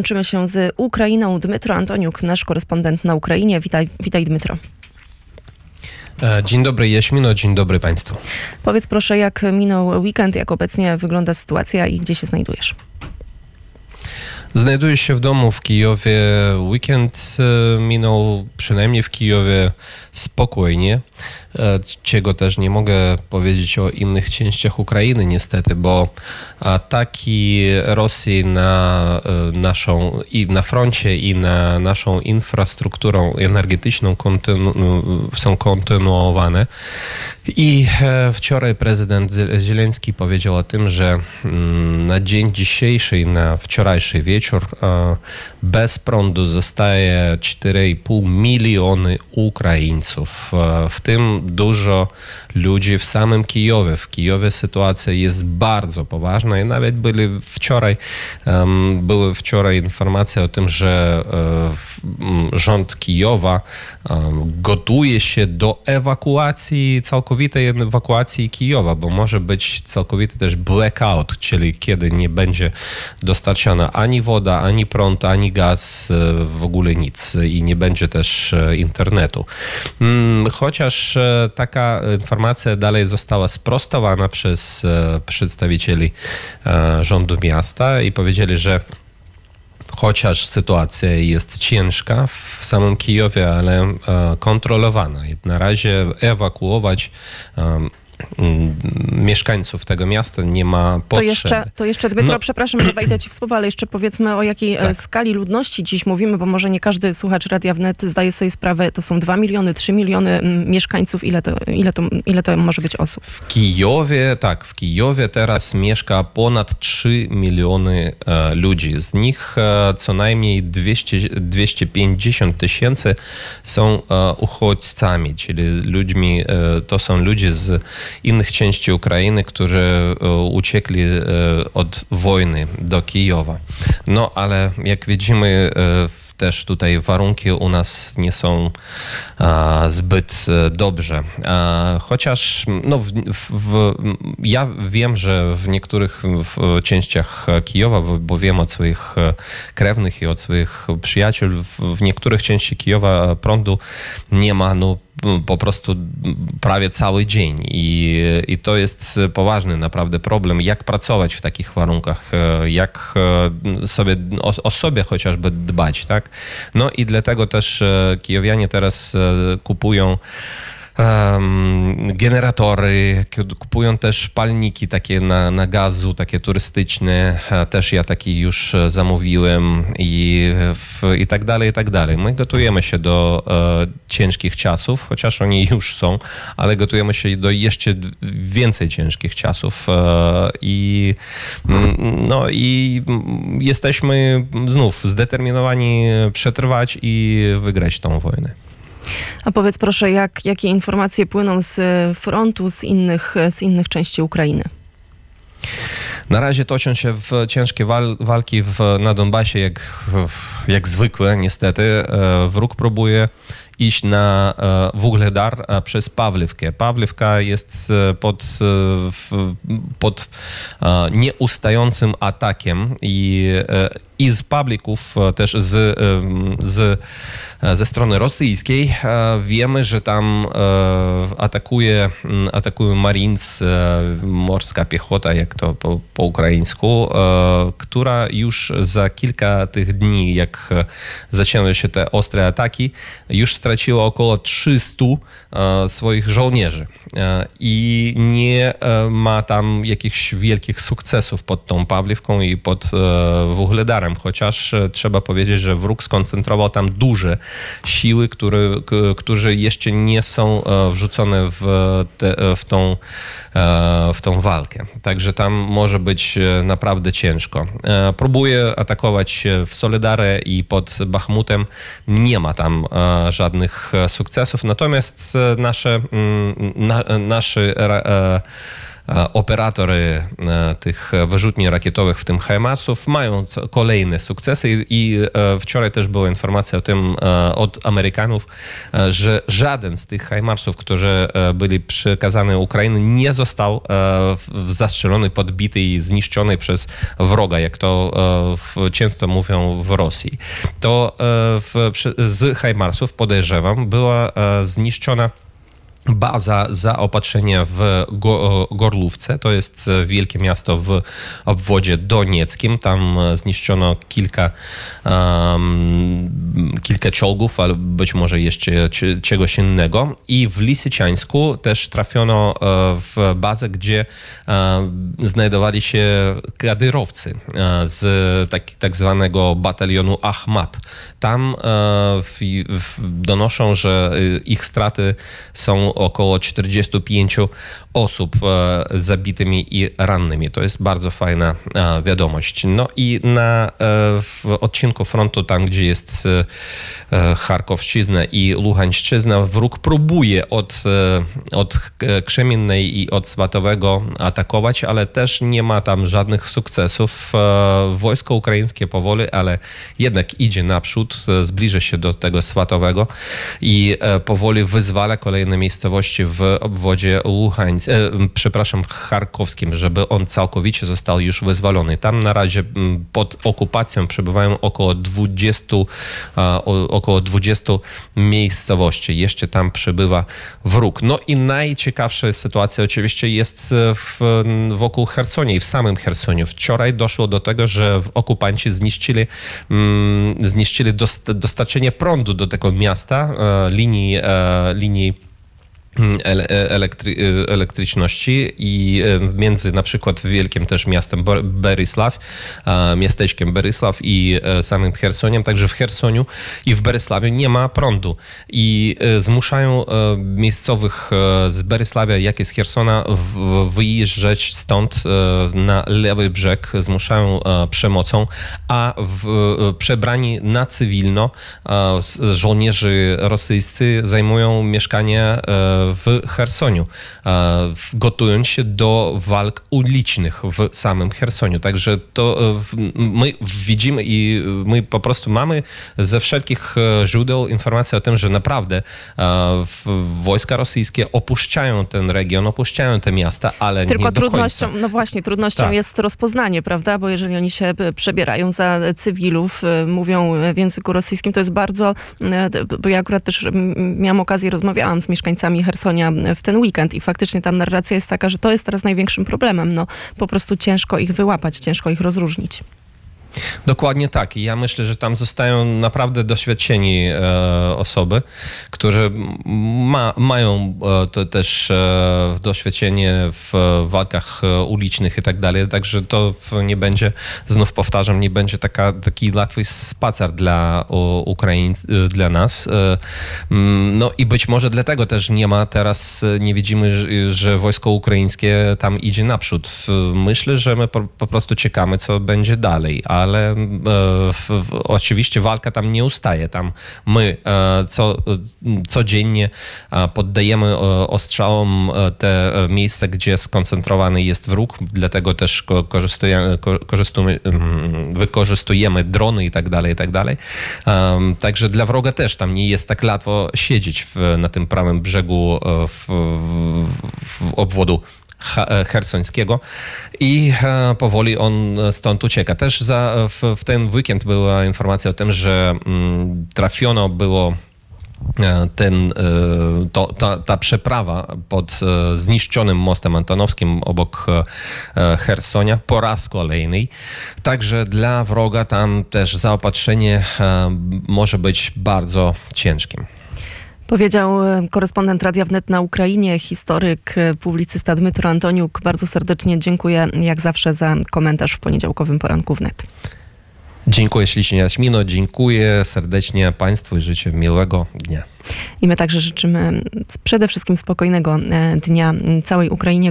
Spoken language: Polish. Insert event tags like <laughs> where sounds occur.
Łączymy się z Ukrainą. Dmytro Antoniuk, nasz korespondent na Ukrainie. Witaj, witaj Dmytro. E, Dzień dobry Jaśmino, dzień dobry Państwu. Powiedz proszę, jak minął weekend, jak obecnie wygląda sytuacja i gdzie się znajdujesz? Znajduję się w domu w Kijowie. Weekend e, minął przynajmniej w Kijowie spokojnie, e, czego też nie mogę powiedzieć o innych częściach Ukrainy niestety, bo ataki Rosji na e, naszą i na froncie i na naszą infrastrukturę energetyczną kontynu, są kontynuowane. I wczoraj prezydent Zieleński powiedział o tym, że mm, na dzień dzisiejszy i na wczorajszy wieczór e, bez prądu zostaje 4,5 miliony Ukraińców, e, w tym dużo ludzi w samym Kijowie. W Kijowie sytuacja jest bardzo poważna i nawet byli wczoraj, były wczoraj informacje o tym, że e, rząd Kijowa gotuje się do ewakuacji, całkowitej ewakuacji Kijowa, bo może być całkowity też blackout, czyli kiedy nie będzie dostarczana ani woda, ani prąd, ani gaz, e, w ogóle nic i nie będzie też e, internetu. Mm, Chociaż e, taka informacja dalej została sprostowana przez przedstawicieli rządu miasta i powiedzieli, że chociaż sytuacja jest ciężka w samym Kijowie, ale kontrolowana. Na razie ewakuować mieszkańców tego miasta nie ma To potrzeby. jeszcze, to jeszcze Dmytro, No. przepraszam, że wejdę ci w słowo, ale jeszcze powiedzmy o jakiej e, Tak. skali ludności dziś mówimy, bo może nie każdy słuchacz Radia Wnet zdaje sobie sprawę, to są 2 miliony, 3 miliony mm, mieszkańców, ile to, ile, to, ile to może być osób? W Kijowie, tak, w Kijowie teraz mieszka ponad 3 miliony e, ludzi. Z nich e, co najmniej 200, 250 tysięcy są e, uchodźcami, czyli ludźmi, e, to są ludzie z innych części Ukrainy, którzy e, uciekli e, od wojny do Kijowa. No ale jak widzimy, e, też tutaj warunki u nas nie są a, zbyt dobrze. A, chociaż no, w, w, ja wiem, że w niektórych w częściach Kijowa, bo- wiem od swoich krewnych i od swoich przyjaciół, w, w niektórych częściach Kijowa prądu nie ma no, po prostu prawie cały dzień i, i to jest poważny naprawdę problem, jak pracować w takich warunkach, e, jak e, sobie o, o sobie chociażby dbać, tak? No i dlatego też e, kijowianie teraz kupują em, generatory, kupują też palniki takie na, na gazu, takie turystyczne. Też ja taki już e, zamówiłem i, w, i tak dalej, i tak dalej. My gotujemy się do e, ciężkich czasów, chociaż oni <laughs> już są, ale gotujemy się do jeszcze więcej ciężkich czasów e, i no i jesteśmy znów zdeterminowani przetrwać i wygrać tą wojnę. A powiedz proszę, jak, jakie informacje płyną z e, frontu, z innych, z innych części Ukrainy? Na razie toczą się ciężkie wal, walki w, na Donbasie, jak, jak zwykle, niestety. E, Wróg próbuje iść na e, Wugledar e, przez Pawliwkę. Pawliwka jest e, pod, w, pod nieustającym atakiem i, i z Pawlików, e, też z, z, ze strony rosyjskiej wiemy, że tam atakuje, m, atakuje Marines, morska piechota, jak to po, po ukraińsku, która już za kilka tych dni, jak zaczęły się te ostre ataki, już około 300 e, swoich żołnierzy. E, i nie e, ma tam jakichś wielkich sukcesów pod tą Pawliwką i pod Wuhledarem, chociaż trzeba powiedzieć, że wróg skoncentrował tam duże siły, które, którzy jeszcze nie są wrzucone w, te, w, tą, w tą walkę. Także tam może być e, naprawdę ciężko. E, Próbuje atakować w Solidarę i pod Bachmutem. Nie ma tam e, żadnych sukcesów, natomiast nasze, mm, na, nasze operatory e, tych wyrzutni rakietowych, w tym HIMARS-ów, mają kolejne sukcesy i, e, wczoraj też była informacja o tym e, od Amerykanów, e, że żaden z tych HIMARS-ów, którzy e, byli przekazane Ukrainie, nie został e, zastrzelony, podbity i zniszczony przez wroga, jak to e, często mówią w Rosji. To e, z HIMARS-ów, podejrzewam, była e, zniszczona baza zaopatrzenia w Go- Gorlówce. To jest e, wielkie miasto w obwodzie donieckim. Tam e, zniszczono kilka, um, kilka czołgów, ale być może jeszcze czegoś innego. I w Lisyciańsku też trafiono e, w bazę, gdzie e, znajdowali się kadyrowcy e, z tak, tak zwanego batalionu Ahmad. Tam donoszą, że ich straty są około 45 osób zabitymi i rannymi. To jest bardzo fajna wiadomość. No i na w odcinku frontu, tam gdzie jest e, e, Charkowszczyzna i Luhańszczyzna, wróg próbuje od, e, od K- Krzemiennej i od Swatowego atakować, ale też nie ma tam żadnych sukcesów. E, Wojsko ukraińskie powoli, ale jednak idzie naprzód, e, zbliża się do tego Swatowego i e, powoli wyzwala kolejne miejscowości w obwodzie Luhańc, e, przepraszam, charkowskim, żeby on całkowicie został już wyzwolony. Tam na razie pod okupacją przebywają około 20, e, o- około 20 miejscowości. Jeszcze tam przybywa wróg. No i najciekawsza sytuacja oczywiście jest e, w, wokół Hersonia i w samym Chersoniu. Wczoraj doszło do tego, że okupanci zniszczyli, mm, zniszczyli dost, dostarczenie prądu do tego miasta, e, linii, e, linii elektry, elektryczności i e, między na przykład wielkim też miastem Berysław, e, miasteczkiem Berysław i e, samym Chersoniem, także w Chersoniu i w Berysławiu nie ma prądu. I e, zmuszają e, miejscowych e, z Berysławia, jak i z Chersona wyjeżdżać stąd e, na lewy brzeg, zmuszają e, przemocą, a w, e, przebrani na cywilno e, żołnierze rosyjscy zajmują mieszkanie e, w Chersoniu, e, gotując się do walk ulicznych w samym Chersoniu. Także to e, my widzimy i my po prostu mamy ze wszelkich e, źródeł informację o tym, że naprawdę e, wojska rosyjskie opuszczają ten region, opuszczają te miasta, ale Tylko nie do trudnością, końca. no właśnie, trudnością Tak. jest rozpoznanie, prawda? Bo jeżeli oni się e, przebierają za cywilów, e, mówią w języku rosyjskim, to jest bardzo, e, bo ja akurat też miałam okazję, rozmawiałam z mieszkańcami Hersonia w ten weekend i faktycznie tam narracja jest taka, że to jest teraz największym problemem. No, po prostu ciężko ich wyłapać, ciężko ich rozróżnić. Dokładnie tak. I ja myślę, że tam zostają naprawdę doświadczeni e, osoby, które ma, mają e, to też e, doświadczenie w walkach e, ulicznych i tak dalej. Także to nie będzie, znów powtarzam, nie będzie taka, taki łatwy spacer dla o, e, dla nas. E, mm, no i być może dlatego też nie ma teraz, e, nie widzimy, że, że wojsko ukraińskie tam idzie naprzód. Myślę, że my po, po prostu czekamy, co będzie dalej, ale e, w, w, oczywiście walka tam nie ustaje. Tam my e, co, codziennie e, poddajemy e, ostrzałom e, te miejsca, gdzie skoncentrowany jest wróg, dlatego też ko- korzystujemy, ko- korzystujemy, wykorzystujemy drony i tak dalej, i tak dalej. Także dla wroga też tam nie jest tak łatwo siedzieć w, na tym prawym brzegu w, w, obwodu hersońskiego i e, powoli on stąd ucieka. Też za, w, w ten weekend była informacja o tym, że mm, trafiono było e, ten, e, to, ta, ta przeprawa pod e, zniszczonym mostem antonowskim obok e, e, Hersonia po raz kolejny. Także dla wroga tam też zaopatrzenie e, może być bardzo ciężkim. Powiedział e, korespondent Radia Wnet na Ukrainie, historyk, e, publicysta Dmytro Antoniuk. Bardzo serdecznie dziękuję jak zawsze za komentarz w poniedziałkowym poranku Wnet. Dziękuję ślicznie Jaśmino, dziękuję serdecznie Państwu i życzę miłego dnia. I my także życzymy przede wszystkim spokojnego e, dnia całej Ukrainie.